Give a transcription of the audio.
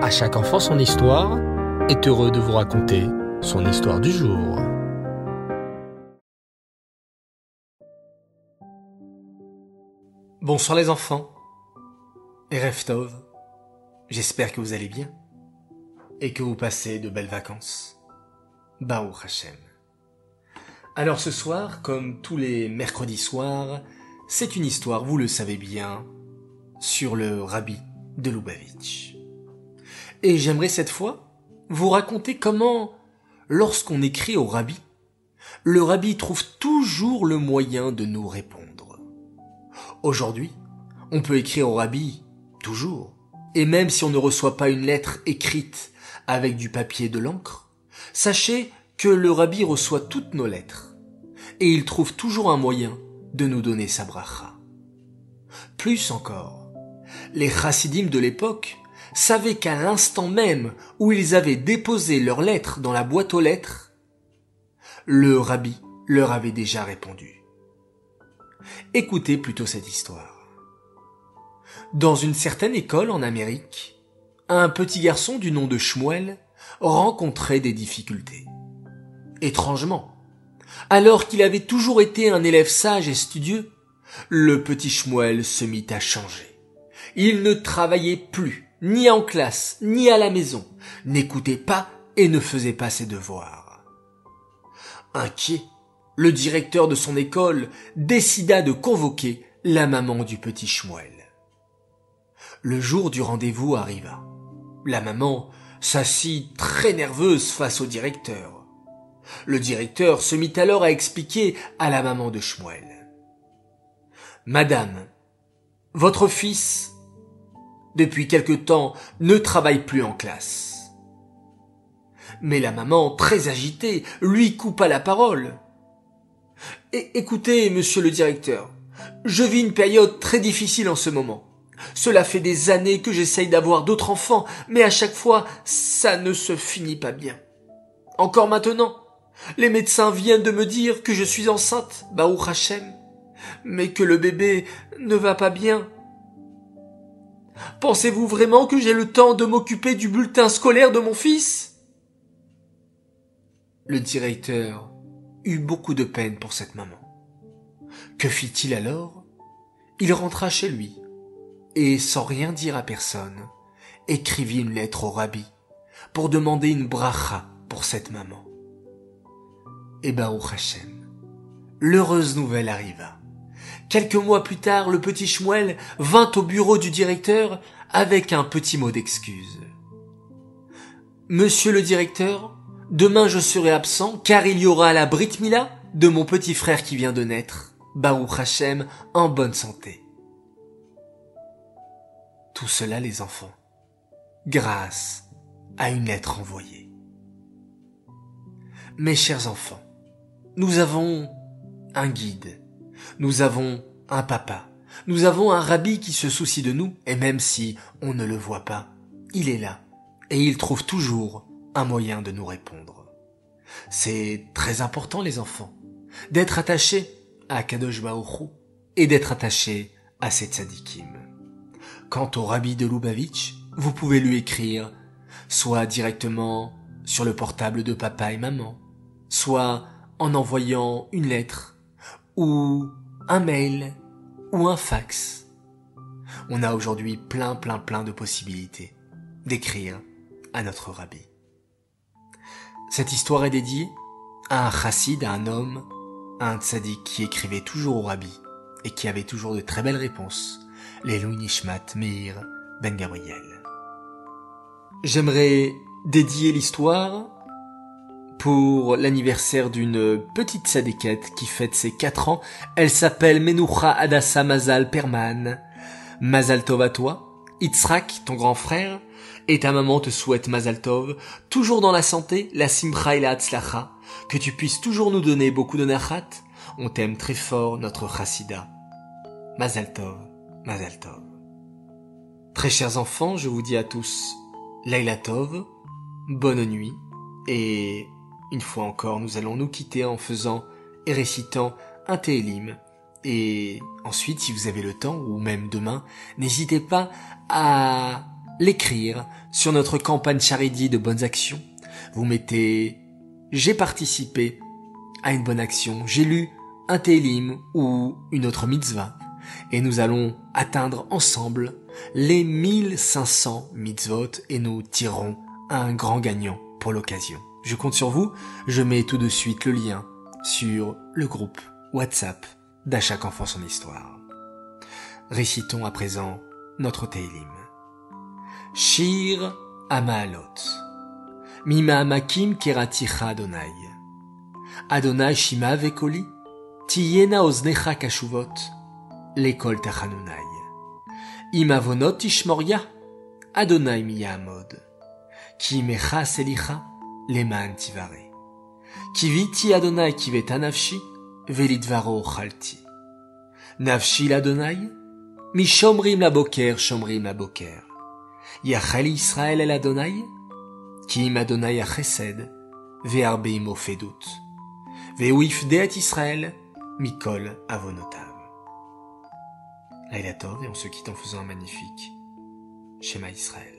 À chaque enfant son histoire est heureux de vous raconter son histoire du jour. Bonsoir les enfants. Reftov, j'espère que vous allez bien et que vous passez de belles vacances. Baou Hashem. Alors ce soir, comme tous les mercredis soirs, c'est une histoire, vous le savez bien, sur le rabbi de Lubavitch. Et j'aimerais cette fois vous raconter comment, lorsqu'on écrit au rabbi, le rabbi trouve toujours le moyen de nous répondre. Aujourd'hui, on peut écrire au rabbi, toujours, et même si on ne reçoit pas une lettre écrite avec du papier de l'encre, sachez que le rabbi reçoit toutes nos lettres, et il trouve toujours un moyen de nous donner sa bracha. Plus encore, les chassidim de l'époque savaient qu'à l'instant même où ils avaient déposé leurs lettres dans la boîte aux lettres, le rabbi leur avait déjà répondu. Écoutez plutôt cette histoire. Dans une certaine école en Amérique, un petit garçon du nom de Shmuel rencontrait des difficultés. Étrangement, alors qu'il avait toujours été un élève sage et studieux, le petit Shmuel se mit à changer. Il ne travaillait plus, ni en classe, ni à la maison, n'écoutait pas et ne faisait pas ses devoirs. Inquiet, le directeur de son école décida de convoquer la maman du petit Shmuel. Le jour du rendez-vous arriva. La maman s'assit très nerveuse face au directeur. Le directeur se mit alors à expliquer à la maman de Shmuel. Madame, votre fils depuis quelque temps, ne travaille plus en classe. Mais la maman, très agitée, lui coupa la parole. écoutez, monsieur le directeur, je vis une période très difficile en ce moment. Cela fait des années que j'essaye d'avoir d'autres enfants, mais à chaque fois, ça ne se finit pas bien. Encore maintenant, les médecins viennent de me dire que je suis enceinte, Baou Hachem, mais que le bébé ne va pas bien Pensez-vous vraiment que j'ai le temps de m'occuper du bulletin scolaire de mon fils? Le directeur eut beaucoup de peine pour cette maman. Que fit-il alors? Il rentra chez lui et, sans rien dire à personne, écrivit une lettre au rabbi pour demander une bracha pour cette maman. Et Baruch Hashem, l'heureuse nouvelle arriva. Quelques mois plus tard, le petit Shmuel vint au bureau du directeur avec un petit mot d'excuse. Monsieur le directeur, demain je serai absent car il y aura la Brit Mila de mon petit frère qui vient de naître, Baruch Hashem, en bonne santé. Tout cela, les enfants, grâce à une lettre envoyée. Mes chers enfants, nous avons un guide nous avons un papa. Nous avons un rabbi qui se soucie de nous, et même si on ne le voit pas, il est là, et il trouve toujours un moyen de nous répondre. C'est très important, les enfants, d'être attachés à Kadosh Baruch et d'être attachés à cette tzadikim. Quant au rabbi de Lubavitch, vous pouvez lui écrire, soit directement sur le portable de papa et maman, soit en envoyant une lettre, ou un mail ou un fax. On a aujourd'hui plein plein plein de possibilités d'écrire à notre rabbi. Cette histoire est dédiée à un chassid, à un homme, à un tzaddik qui écrivait toujours au rabbi et qui avait toujours de très belles réponses, les Nishmat Meir Ben Gabriel. J'aimerais dédier l'histoire pour l'anniversaire d'une petite sadéquette qui fête ses 4 ans. Elle s'appelle Menoucha Adassa Mazal Perman. Mazal Tov à toi. Itzrak, ton grand frère, et ta maman te souhaite Mazal Tov, toujours dans la santé, la simcha et la hatzlacha, que tu puisses toujours nous donner beaucoup de nachat. On t'aime très fort, notre chassida. Mazal Tov, Mazal Tov. Très chers enfants, je vous dis à tous, Laila Tov, bonne nuit, et une fois encore, nous allons nous quitter en faisant et récitant un Télim. Et ensuite, si vous avez le temps, ou même demain, n'hésitez pas à l'écrire sur notre campagne charity de bonnes actions. Vous mettez j'ai participé à une bonne action, j'ai lu un télim ou une autre mitzvah, et nous allons atteindre ensemble les 1500 mitzvot et nous tirerons un grand gagnant pour l'occasion. Je compte sur vous, je mets tout de suite le lien sur le groupe WhatsApp d'À chaque enfant son histoire. Récitons à présent notre Teilim. Shir Amaalot. Mima Makim Keraticha Adonai. Adonai Shima Vekoli. Tiyena Oznecha Kashuvot. Lekol Tachanunai. Imavonot Ishmoria. Adonai Miyamod. Ki Mecha Selicha. Leman Tivare. Kiviti Adonai Kiveta Nafshi. Velidvaro Chalti. Nafshi l'Adonai. Mishomrim la boker, shomrim la boker. Yachal Israël el Adonai, ki im Adonai achesed, ve'arbeim ofedut. Ve'uif deat Israël, mikol avonotav. Laïla et on se quitte en faisant un magnifique schéma Israël.